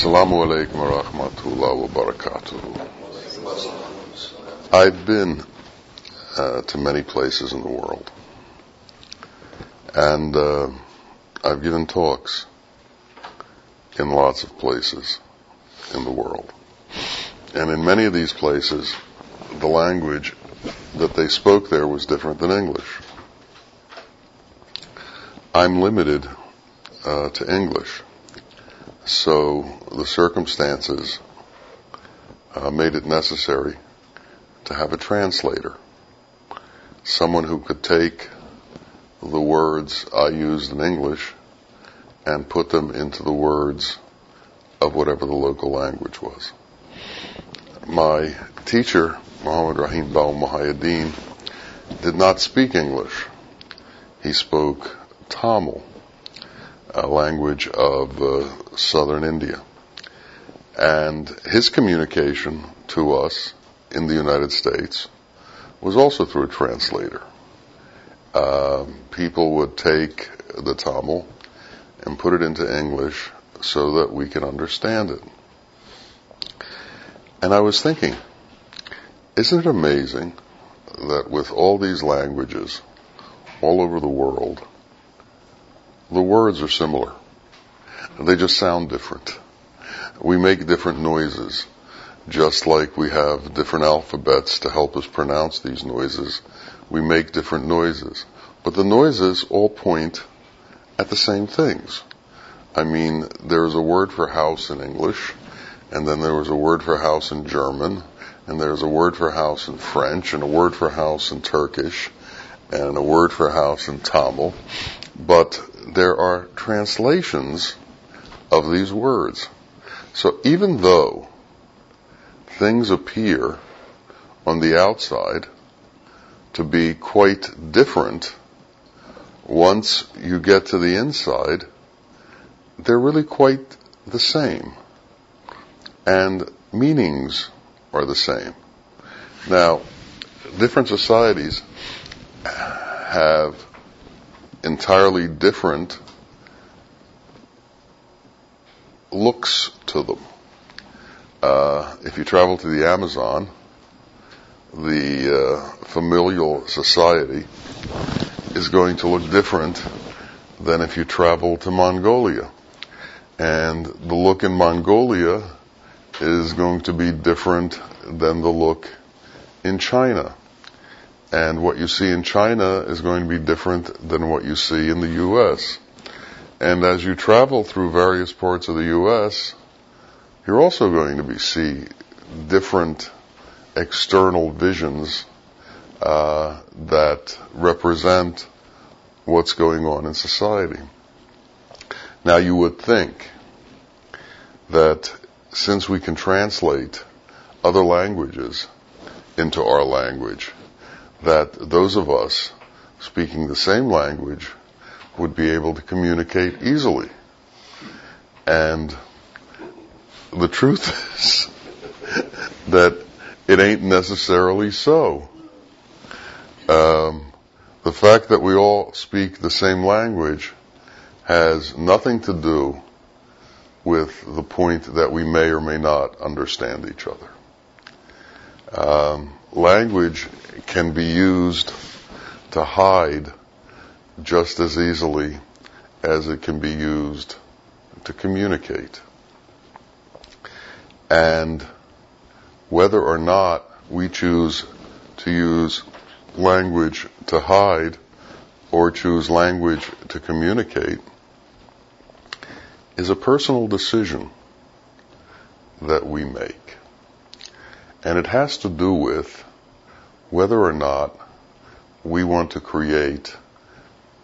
Assalamu alaikum wa rahmatullahi wa. I've been uh, to many places in the world. And uh, I've given talks in lots of places in the world. And in many of these places, the language that they spoke there was different than English. I'm limited uh, to English. So the circumstances uh, made it necessary to have a translator. Someone who could take the words I used in English and put them into the words of whatever the local language was. My teacher, Muhammad Rahim Bawa Muhaiyaddeen, did not speak English. He spoke Tamil, a language of uh, southern India. And his communication to us in the United States was also through a translator. Uh, people would take the Tamil and put it into English so that we can understand it. And I was thinking, isn't it amazing that with all these languages all over the world, the words are similar. They just sound different. We make different noises, just like we have different alphabets to help us pronounce these noises. We make different noises. But the noises all point at the same things. I mean, there's a word for house in English, and then there was a word for house in German, and there's a word for house in French, and a word for house in Turkish, and a word for house in Tamil. But there are translations of these words. So even though things appear on the outside to be quite different, once you get to the inside, they're really quite the same. And meanings are the same. Now, different societies have entirely different looks to them. Uh, if you travel to the Amazon, the uh, familial society is going to look different than if you travel to Mongolia. And the look in Mongolia is going to be different than the look in China. And what you see in China is going to be different than what you see in the US. And as you travel through various parts of the US, you're also going to be see different external visions uh, that represent what's going on in society. Now you would think that since we can translate other languages into our language, that those of us speaking the same language would be able to communicate easily. And the truth is that it ain't necessarily so. Um, the fact that we all speak the same language has nothing to do with the point that we may or may not understand each other. Um, language can be used to hide just as easily as it can be used to communicate. And whether or not we choose to use language to hide or choose language to communicate is a personal decision that we make. And it has to do with whether or not we want to create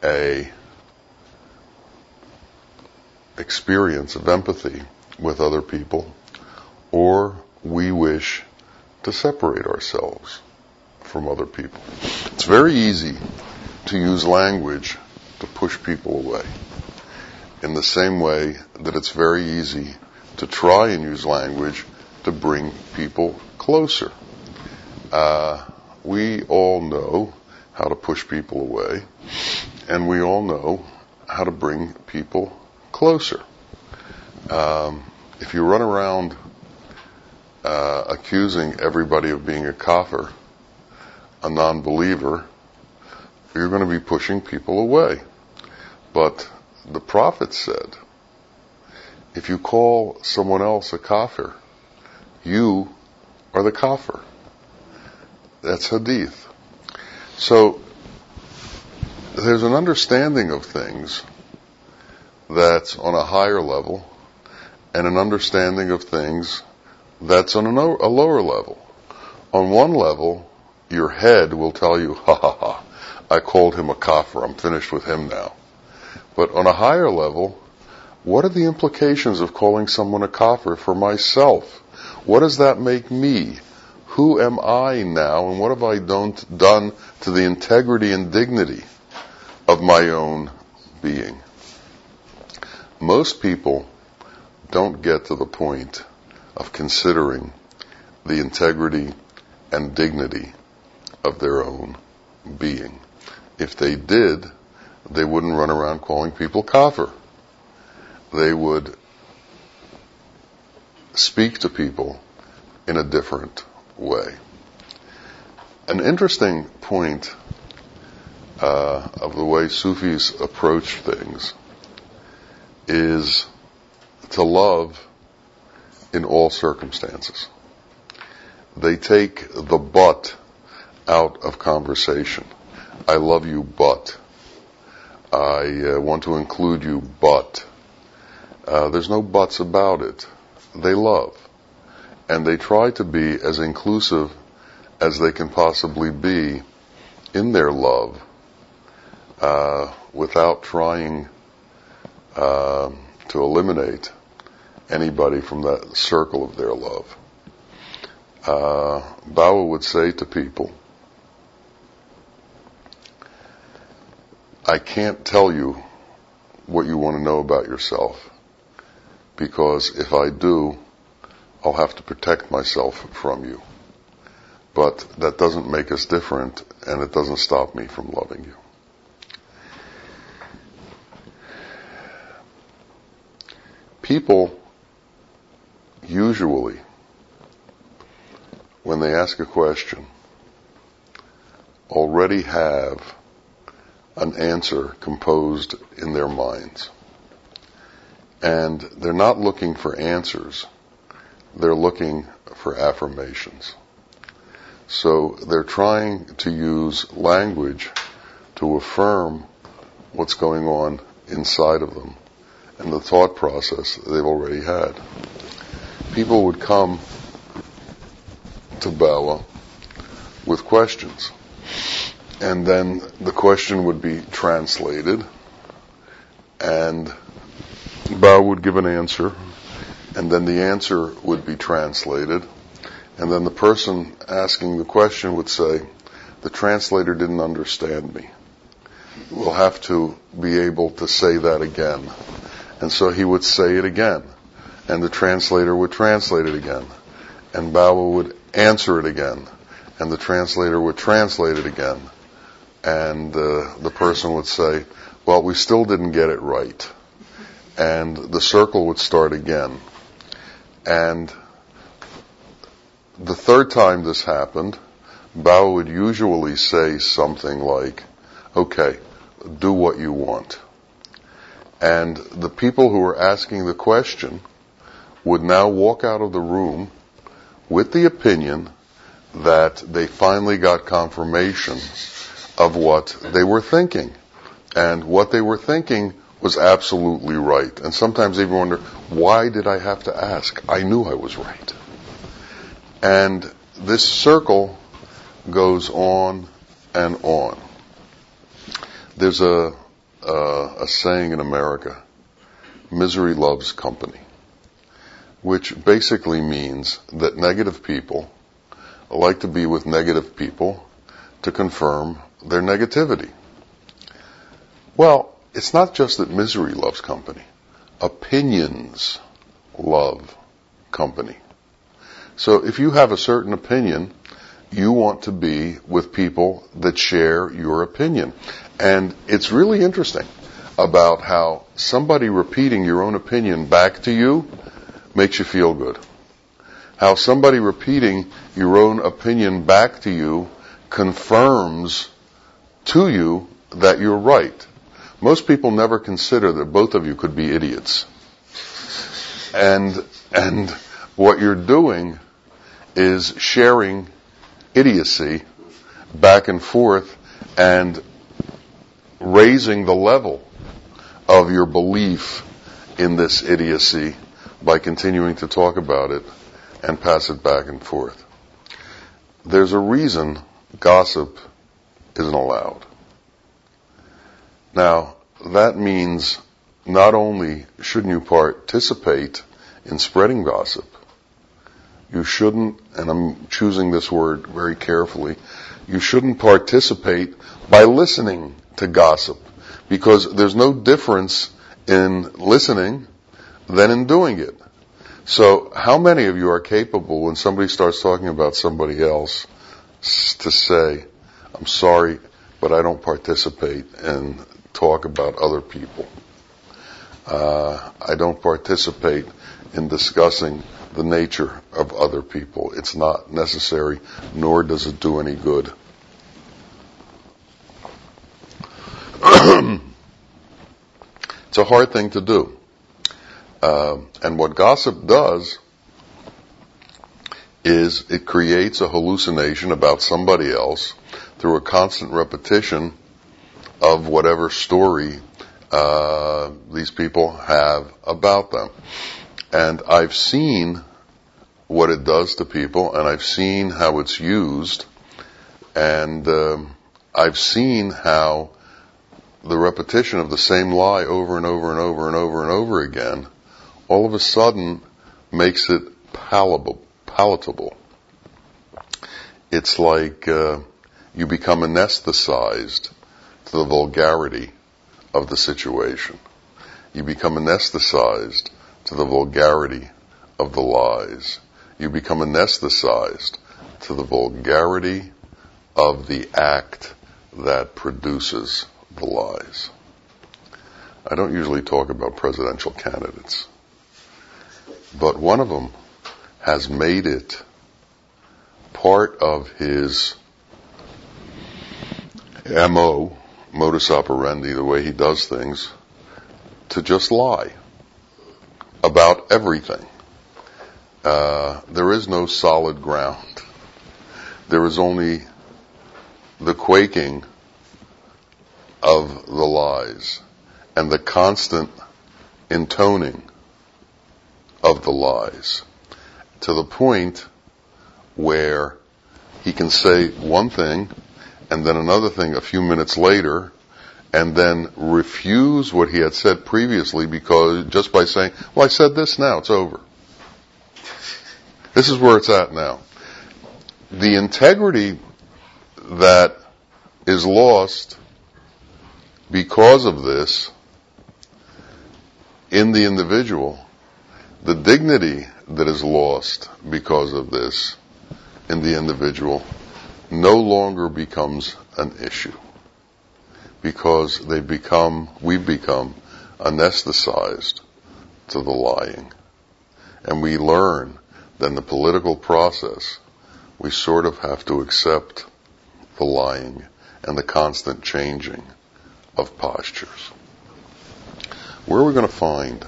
a experience of empathy with other people or we wish to separate ourselves from other people. It's very easy to use language to push people away in the same way that it's very easy to try and use language to bring people closer. Uh, we all know how to push people away, and we all know how to bring people closer. Um, if you run around uh, accusing everybody of being a kafir, a non-believer, you're going to be pushing people away. But the prophet said, if you call someone else a kafir, you are the kafir. That's hadith. So there's an understanding of things that's on a higher level and an understanding of things that's on a, lower level. On one level, your head will tell you, ha ha ha, I called him a kafir, I'm finished with him now. But on a higher level, what are the implications of calling someone a kafir for myself? What does that make me? Who am I now and what have I done, done to the integrity and dignity of my own being? Most people don't get to the point of considering the integrity and dignity of their own being. If they did, they wouldn't run around calling people kafir. They would speak to people in a different way. An interesting point uh, of the way Sufis approach things is to love in all circumstances. They take the but out of conversation. I love you, but. I uh, want to include you, but. Uh, there's no buts about it. They love. And they try to be as inclusive as they can possibly be in their love uh, without trying uh, to eliminate anybody from that circle of their love. Uh, Bawa would say to people, I can't tell you what you want to know about yourself because if I do, I'll have to protect myself from you. But that doesn't make us different and it doesn't stop me from loving you. People usually, when they ask a question, already have an answer composed in their minds. And they're not looking for answers. They're looking for affirmations. So they're trying to use language to affirm what's going on inside of them and the thought process they've already had. People would come to Bawa with questions. And then the question would be translated and Bawa would give an answer, and then the answer would be translated, and then the person asking the question would say, the translator didn't understand me. We'll have to be able to say that again. And so he would say it again, and the translator would translate it again, and Baba would answer it again, and the translator would translate it again, and uh, the person would say, well, we still didn't get it right and the circle would start again. And the third time this happened, Bawa would usually say something like, okay, do what you want. And the people who were asking the question would now walk out of the room with the opinion that they finally got confirmation of what they were thinking. And what they were thinking was absolutely right. And sometimes even wonder, why did I have to ask? I knew I was right. And this circle goes on and on. There's a, a, a saying in America, misery loves company, which basically means that negative people like to be with negative people to confirm their negativity. Well, it's not just that misery loves company. Opinions love company. So if you have a certain opinion, you want to be with people that share your opinion. And it's really interesting about how somebody repeating your own opinion back to you makes you feel good. How somebody repeating your own opinion back to you confirms to you that you're right. Most people never consider that both of you could be idiots. And, and what you're doing is sharing idiocy back and forth and raising the level of your belief in this idiocy by continuing to talk about it and pass it back and forth. There's a reason gossip isn't allowed. Now, that means not only shouldn't you participate in spreading gossip, you shouldn't, and I'm choosing this word very carefully, you shouldn't participate by listening to gossip because there's no difference in listening than in doing it. So how many of you are capable when somebody starts talking about somebody else to say, I'm sorry, but I don't participate and talk about other people. Uh, I don't participate in discussing the nature of other people. It's not necessary, nor does it do any good. it's a hard thing to do. Uh, and what gossip does is it creates a hallucination about somebody else through a constant repetition of whatever story uh, these people have about them. And I've seen what it does to people, and I've seen how it's used, and um, I've seen how the repetition of the same lie over and over and over and over and over again all of a sudden makes it palatable. palatable. It's like uh, you become anesthetized to the vulgarity of the situation. You become anesthetized to the vulgarity of the lies. You become anesthetized to the vulgarity of the act that produces the lies. I don't usually talk about presidential candidates. But one of them has made it part of his MO, modus operandi, the way he does things, to just lie about everything. Uh, there is no solid ground. There is only the quaking of the lies and the constant intoning of the lies to the point where he can say one thing and then another thing a few minutes later and then refuse what he had said previously because just by saying, well, I said this now, it's over. This is where it's at now. The integrity that is lost because of this in the individual the dignity that is lost because of this in the individual no longer becomes an issue because they become, we become anesthetized to the lying. And we learn that in the political process, we sort of have to accept the lying and the constant changing of postures. Where are we going to find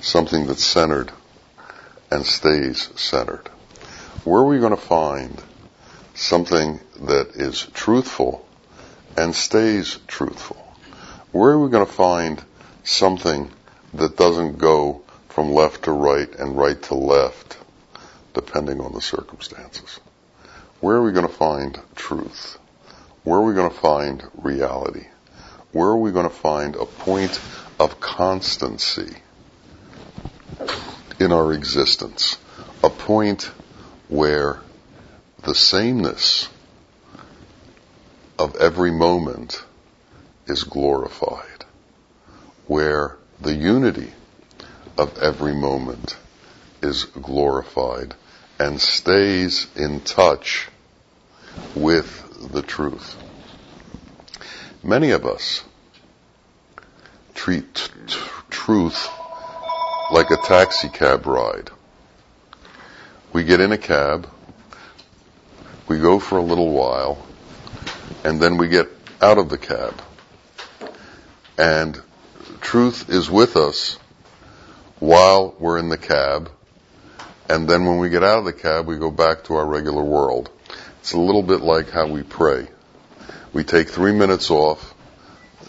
something that's centered and stays centered. Where are we going to find something that is truthful and stays truthful? Where are we going to find something that doesn't go from left to right and right to left, depending on the circumstances? Where are we going to find truth? Where are we going to find reality? Where are we going to find a point of constancy in our existence, a point where the sameness of every moment is glorified, where the unity of every moment is glorified and stays in touch with the truth. Many of us treat t- truth like a taxi cab ride. We get in a cab, we go for a little while, and then we get out of the cab. And truth is with us while we're in the cab, and then when we get out of the cab, we go back to our regular world. It's a little bit like how we pray. We take three minutes off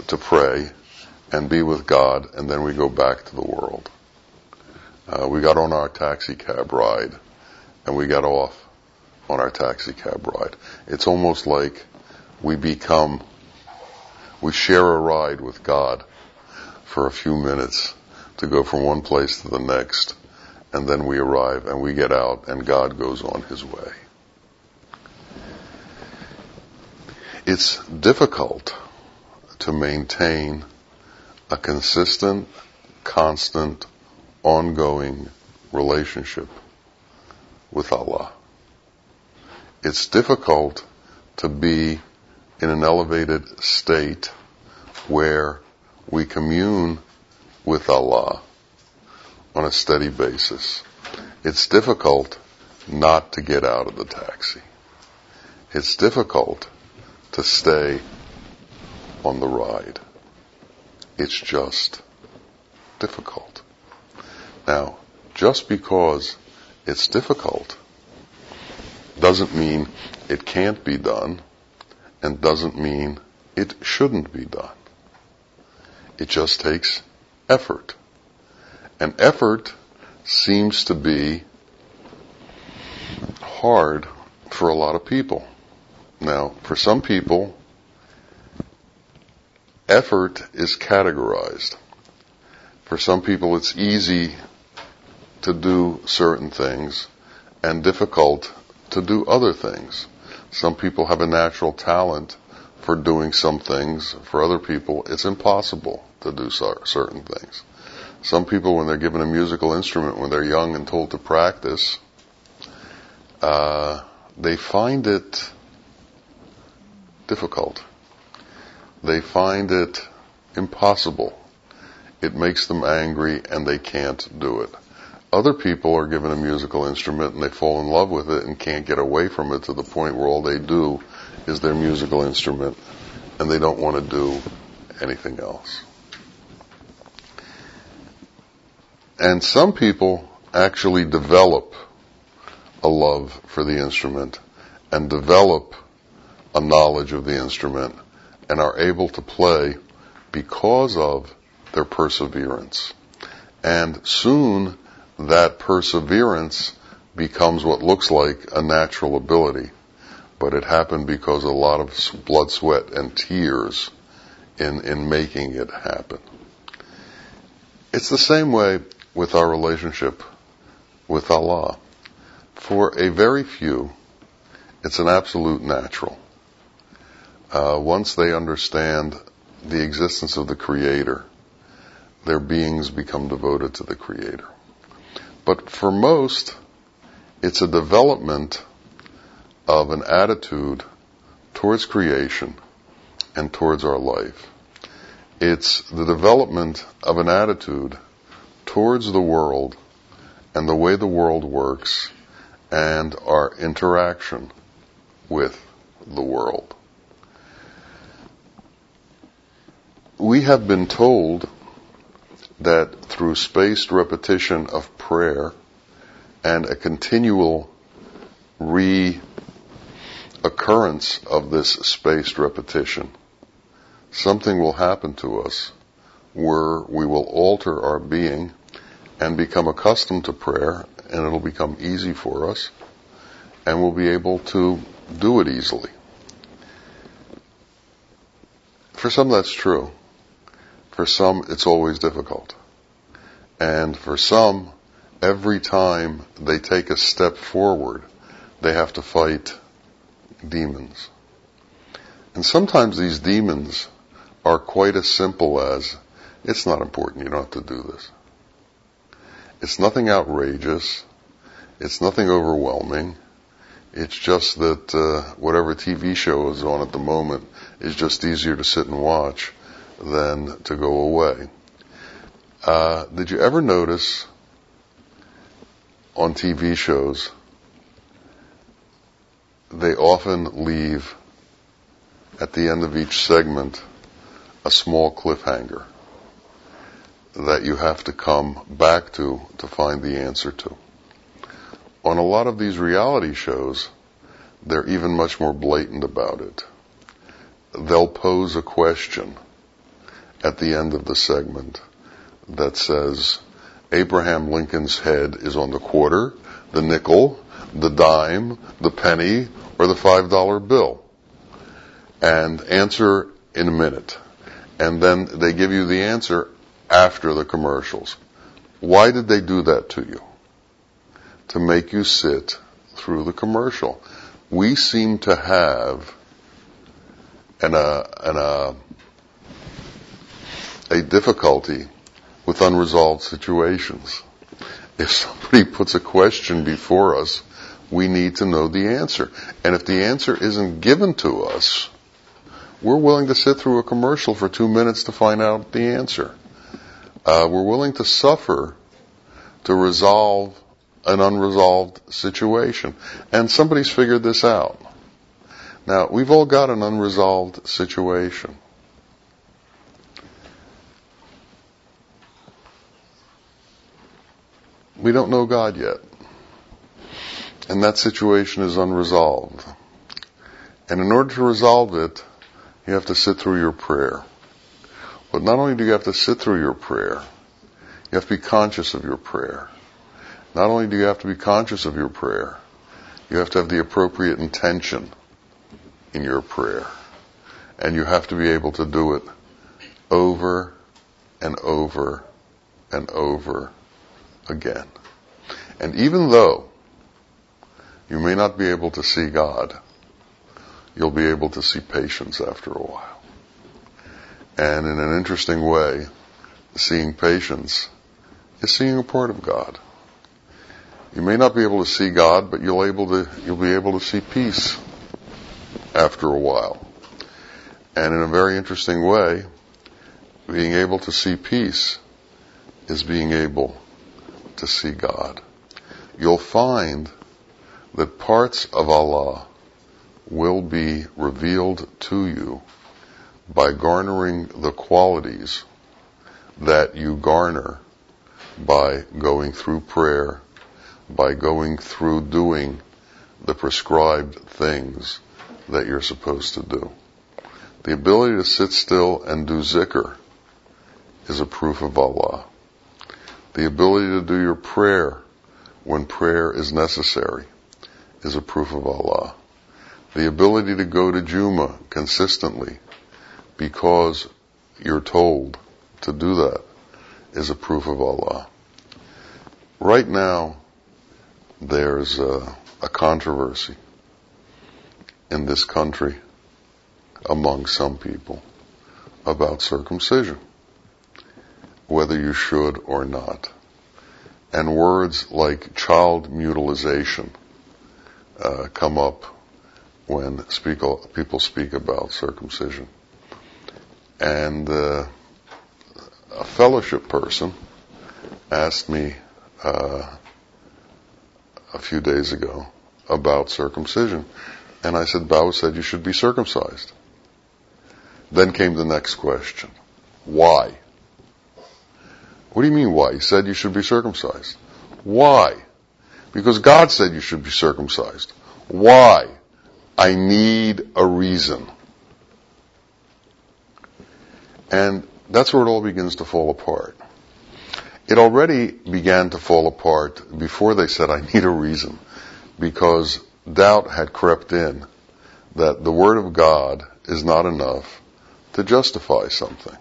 to pray and be with God, and then we go back to the world. Uh, we got on our taxi cab ride, and we got off on our taxi cab ride. It's almost like we become, we share a ride with God for a few minutes to go from one place to the next, and then we arrive and we get out and God goes on his way. It's difficult to maintain a consistent, constant, ongoing relationship with Allah. It's difficult to be in an elevated state where we commune with Allah on a steady basis. It's difficult not to get out of the taxi. It's difficult to stay on the ride. It's just difficult. Now, just because it's difficult doesn't mean it can't be done and doesn't mean it shouldn't be done. It just takes effort. And effort seems to be hard for a lot of people. Now, for some people, effort is categorized. For some people, it's easy to do certain things and difficult to do other things. Some people have a natural talent for doing some things. For other people, it's impossible to do certain things. Some people, when they're given a musical instrument when they're young and told to practice, uh, they find it difficult. They find it impossible. It makes them angry and they can't do it. Other people are given a musical instrument and they fall in love with it and can't get away from it to the point where all they do is their musical instrument and they don't want to do anything else. And some people actually develop a love for the instrument and develop a knowledge of the instrument and are able to play because of their perseverance. And soon that perseverance becomes what looks like a natural ability. But it happened because a lot of blood, sweat, and tears in, in making it happen. It's the same way with our relationship with Allah. For a very few, it's an absolute natural. Uh, once they understand the existence of the Creator, their beings become devoted to the Creator. But for most, it's a development of an attitude towards creation and towards our life. It's the development of an attitude towards the world and the way the world works and our interaction with the world. We have been told that through spaced repetition of prayer and a continual reoccurrence of this spaced repetition, something will happen to us where we will alter our being and become accustomed to prayer and it'll become easy for us and we'll be able to do it easily. For some that's true. For some, it's always difficult. And for some, every time they take a step forward, they have to fight demons. And sometimes these demons are quite as simple as, it's not important, you don't have to do this. It's nothing outrageous. It's nothing overwhelming. It's just that uh, whatever TV show is on at the moment is just easier to sit and watch than to go away. Uh, did you ever notice on TV shows they often leave at the end of each segment a small cliffhanger that you have to come back to to find the answer to. On a lot of these reality shows, they're even much more blatant about it. They'll pose a question at the end of the segment that says, Abraham Lincoln's head is on the quarter, the nickel, the dime, the penny, or the five dollar bill. And answer in a minute. And then they give you the answer after the commercials. Why did they do that to you? To make you sit through the commercial. We seem to have an, uh, an, uh, a difficulty with unresolved situations. If somebody puts a question before us, we need to know the answer. And if the answer isn't given to us, we're willing to sit through a commercial for two minutes to find out the answer. Uh, we're willing to suffer to resolve an unresolved situation. And somebody's figured this out. Now, we've all got an unresolved situation. We don't know God yet. And that situation is unresolved. And in order to resolve it, you have to sit through your prayer. But not only do you have to sit through your prayer, you have to be conscious of your prayer. Not only do you have to be conscious of your prayer, you have to have the appropriate intention in your prayer. And you have to be able to do it over and over and over again. And even though you may not be able to see God, you'll be able to see patience after a while. And in an interesting way, seeing patience is seeing a part of God. You may not be able to see God, but you'll able to you'll be able to see peace after a while. And in a very interesting way, being able to see peace is being able to see God. You'll find that parts of Allah will be revealed to you by garnering the qualities that you garner by going through prayer, by going through doing the prescribed things that you're supposed to do. The ability to sit still and do zikr is a proof of Allah. The ability to do your prayer when prayer is necessary is a proof of Allah. The ability to go to Juma consistently because you're told to do that is a proof of Allah. Right now, there's a, a controversy in this country among some people about circumcision, whether you should or not. And words like child mutilization uh, come up when speak, people speak about circumcision. And uh, a fellowship person asked me uh, a few days ago about circumcision. And I said, Bawa said you should be circumcised. Then came the next question. Why? What do you mean why? He said you should be circumcised. Why? Because God said you should be circumcised. Why? I need a reason. And that's where it all begins to fall apart. It already began to fall apart before they said, I need a reason, because doubt had crept in that the Word of God is not enough to justify something.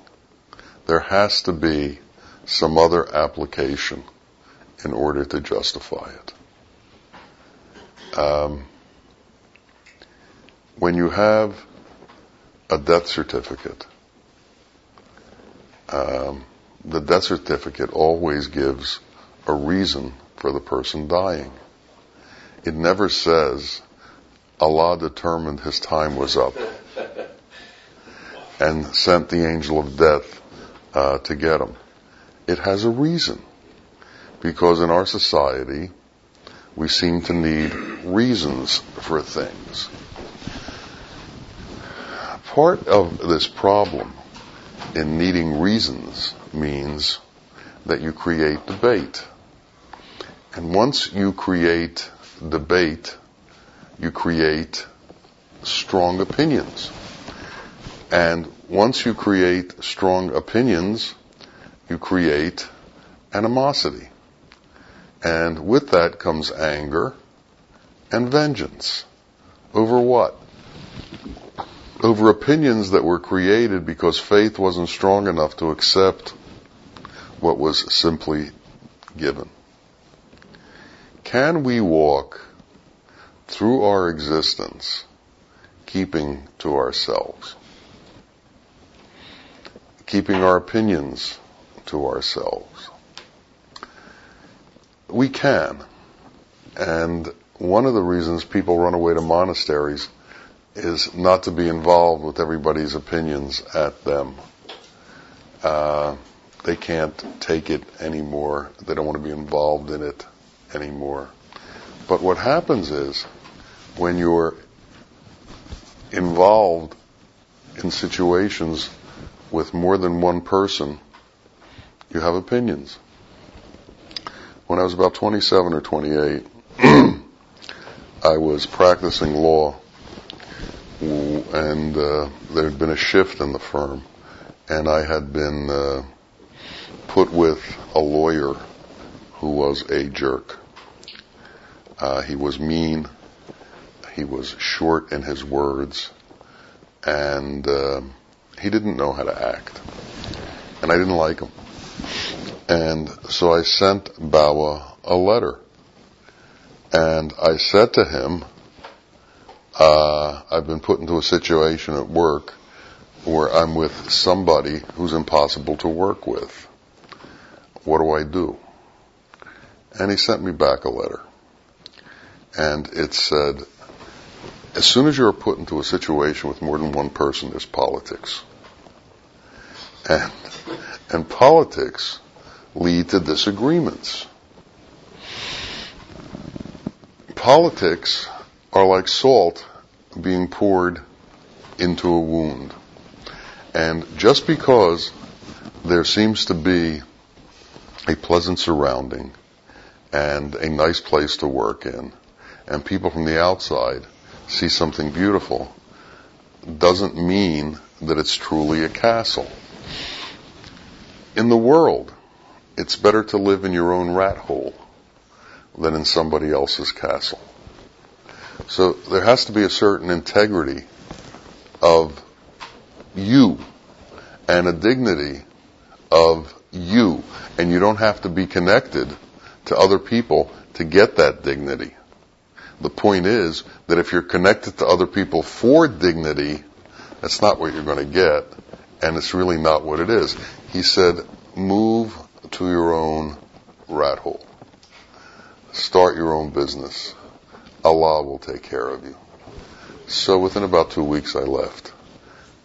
There has to be some other application in order to justify it. Um, when you have a death certificate, um, the death certificate always gives a reason for the person dying. It never says Allah determined his time was up and sent the angel of death uh, to get him. It has a reason. Because in our society, we seem to need reasons for things. Part of this problem in needing reasons means that you create debate. And once you create debate, you create strong opinions. And once you create strong opinions, you create animosity. And with that comes anger and vengeance. Over what? Over opinions that were created because faith wasn't strong enough to accept what was simply given. Can we walk through our existence keeping to ourselves? Keeping our opinions to ourselves? We can. And one of the reasons people run away to monasteries is not to be involved with everybody's opinions at them. Uh, they can't take it anymore. They don't want to be involved in it anymore. But what happens is when you're involved in situations with more than one person, you have opinions. When I was about 27 or 28, I was practicing law and uh, there had been a shift in the firm and I had been uh, put with a lawyer who was a jerk. Uh, he was mean. He was short in his words, and uh, he didn't know how to act. And I didn't like him. And so I sent Bawa a letter. And I said to him, uh, I've been put into a situation at work where I'm with somebody who's impossible to work with. What do I do? And he sent me back a letter. And it said, as soon as you're put into a situation with more than one person, there's politics. And, and politics lead to disagreements. Politics are like salt being poured into a wound. And just because there seems to be a pleasant surrounding and a nice place to work in, and people from the outside see something beautiful, doesn't mean that it's truly a castle. In the world, it's better to live in your own rat hole than in somebody else's castle. So there has to be a certain integrity of you and a dignity of you. And you don't have to be connected to other people to get that dignity. The point is that if you're connected to other people for dignity, that's not what you're going to get, and it's really not what it is. He said, move to your own rat hole. Start your own business. Allah will take care of you. So within about two weeks I left,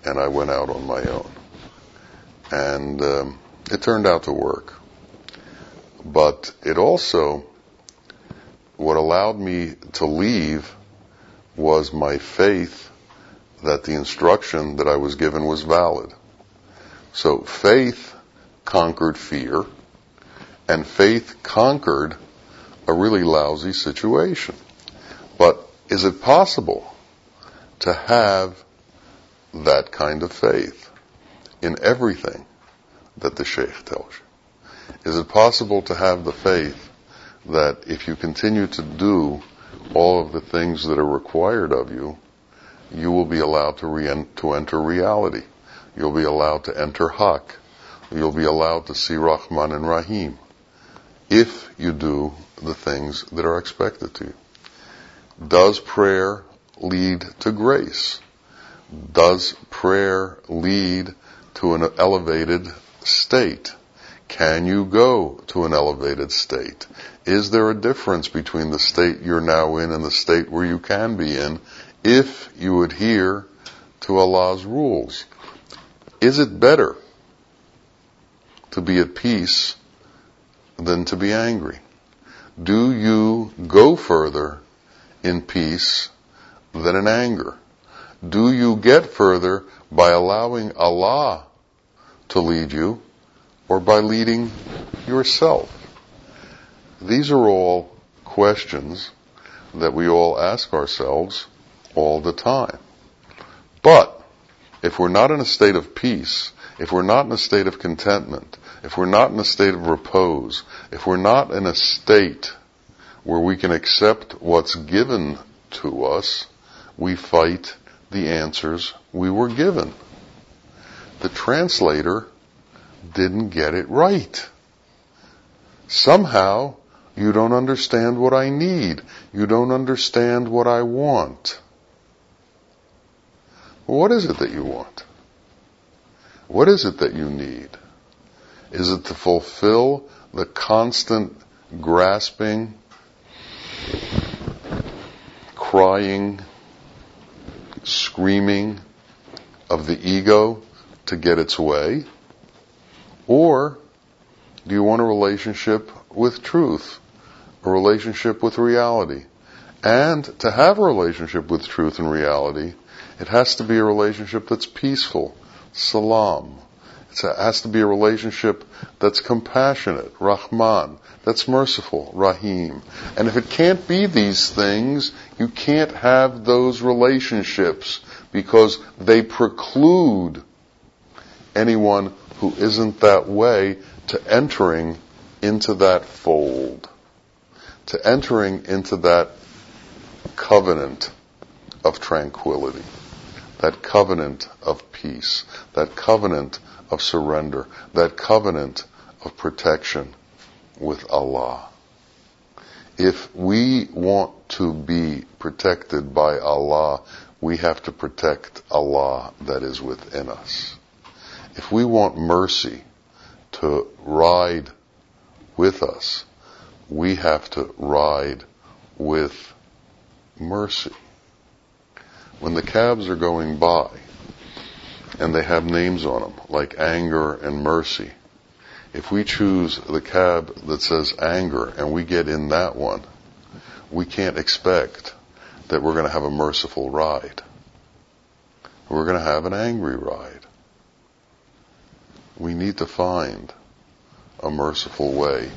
and I went out on my own. And um, it turned out to work. But it also, what allowed me to leave was my faith that the instruction that I was given was valid. So faith conquered fear, and faith conquered a really lousy situation. But is it possible to have that kind of faith in everything that the Sheikh tells you? Is it possible to have the faith that if you continue to do all of the things that are required of you, you will be allowed to, re- to enter reality. You'll be allowed to enter Haq. You'll be allowed to see Rahman and Rahim if you do the things that are expected to you. Does prayer lead to grace? Does prayer lead to an elevated state? Can you go to an elevated state? Is there a difference between the state you're now in and the state where you can be in if you adhere to Allah's rules? Is it better to be at peace than to be angry? Do you go further in peace than in anger? Do you get further by allowing Allah to lead you or by leading yourself? These are all questions that we all ask ourselves all the time. But if we're not in a state of peace, if we're not in a state of contentment, if we're not in a state of repose, if we're not in a state where we can accept what's given to us, we fight the answers we were given. The translator didn't get it right. Somehow, you don't understand what I need. You don't understand what I want. What is it that you want? What is it that you need? Is it to fulfill the constant grasping, crying, screaming of the ego to get its way? Or do you want a relationship with truth, a relationship with reality? And to have a relationship with truth and reality, it has to be a relationship that's peaceful, salam. It has to be a relationship that's compassionate, Rahman, that's merciful, Rahim. And if it can't be these things, you can't have those relationships because they preclude anyone who isn't that way to entering into that fold, to entering into that covenant of tranquility, that covenant of peace, that covenant of surrender, that covenant of protection with Allah. If we want to be protected by Allah, we have to protect Allah that is within us. If we want mercy to ride with us, we have to ride with mercy. When the cabs are going by, and they have names on them, like anger and mercy. If we choose the cab that says anger and we get in that one, we can't expect that we're going to have a merciful ride. We're going to have an angry ride. We need to find a merciful way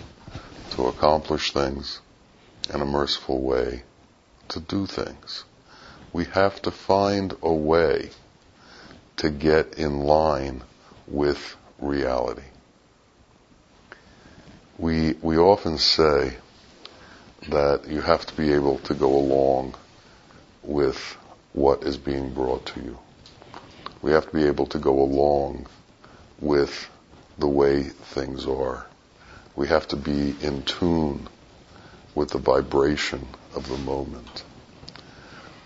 to accomplish things and a merciful way to do things. We have to find a way to get in line with reality. We, we often say that you have to be able to go along with what is being brought to you. We have to be able to go along with the way things are. We have to be in tune with the vibration of the moment.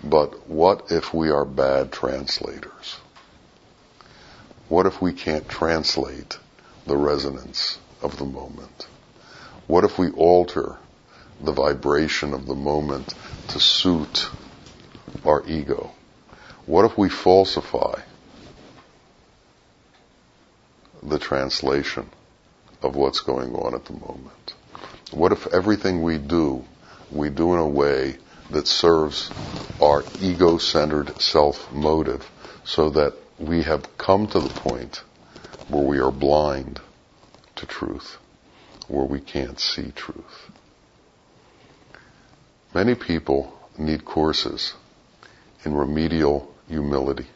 But what if we are bad translators? What if we can't translate the resonance of the moment? What if we alter the vibration of the moment to suit our ego? What if we falsify the translation of what's going on at the moment? What if everything we do, we do in a way that serves our ego-centered self-motive so that we have come to the point where we are blind to truth, where we can't see truth. Many people need courses in remedial humility.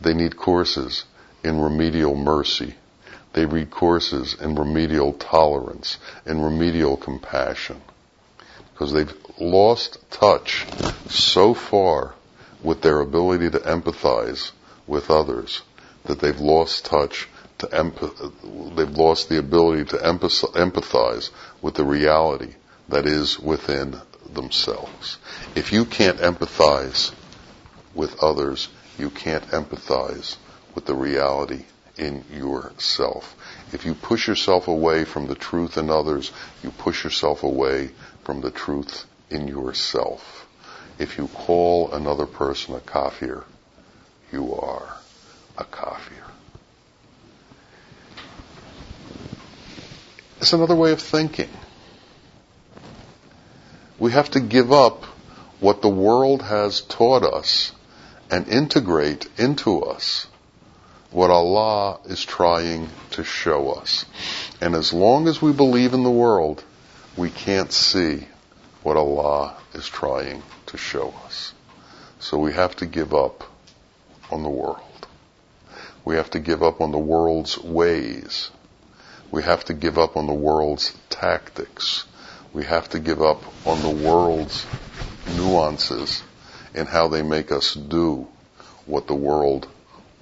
They need courses in remedial mercy. They read courses in remedial tolerance and remedial compassion because they've lost touch so far with their ability to empathize with others that they've lost touch to empath- they've lost the ability to empathize with the reality that is within themselves. If you can't empathize with others, you can't empathize with the reality in yourself. If you push yourself away from the truth in others, you push yourself away from the truth in yourself if you call another person a kafir, you are a kafir. It's another way of thinking. We have to give up what the world has taught us and integrate into us what Allah is trying to show us. And as long as we believe in the world, we can't see what Allah is trying to show us. So we have to give up on the world. We have to give up on the world's ways. We have to give up on the world's tactics. We have to give up on the world's nuances and how they make us do what the world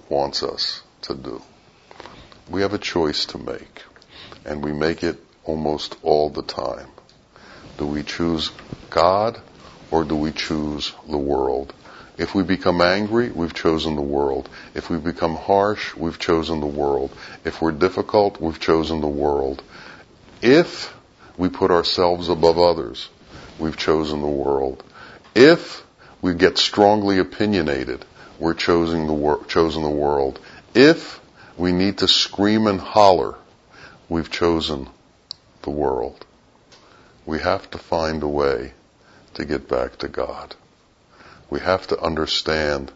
wants us to do. We have a choice to make, and we make it almost all the time. Do we choose God or do we choose the world? If we become angry, we've chosen the world. If we become harsh, we've chosen the world. If we're difficult, we've chosen the world. If we put ourselves above others, we've chosen the world. If we get strongly opinionated, we're choosing the wor- chosen the world. If we need to scream and holler, we've chosen the world. We have to find a way to get back to God. We have to understand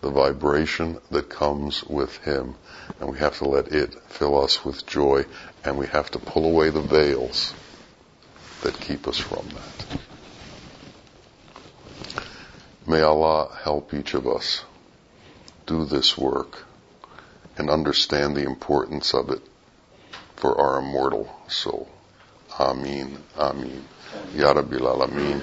the vibration that comes with Him, and we have to let it fill us with joy, and we have to pull away the veils that keep us from that. May Allah help each of us do this work and understand the importance of it for our immortal soul. Ameen. Ameen. Ya Rabbil Alameen.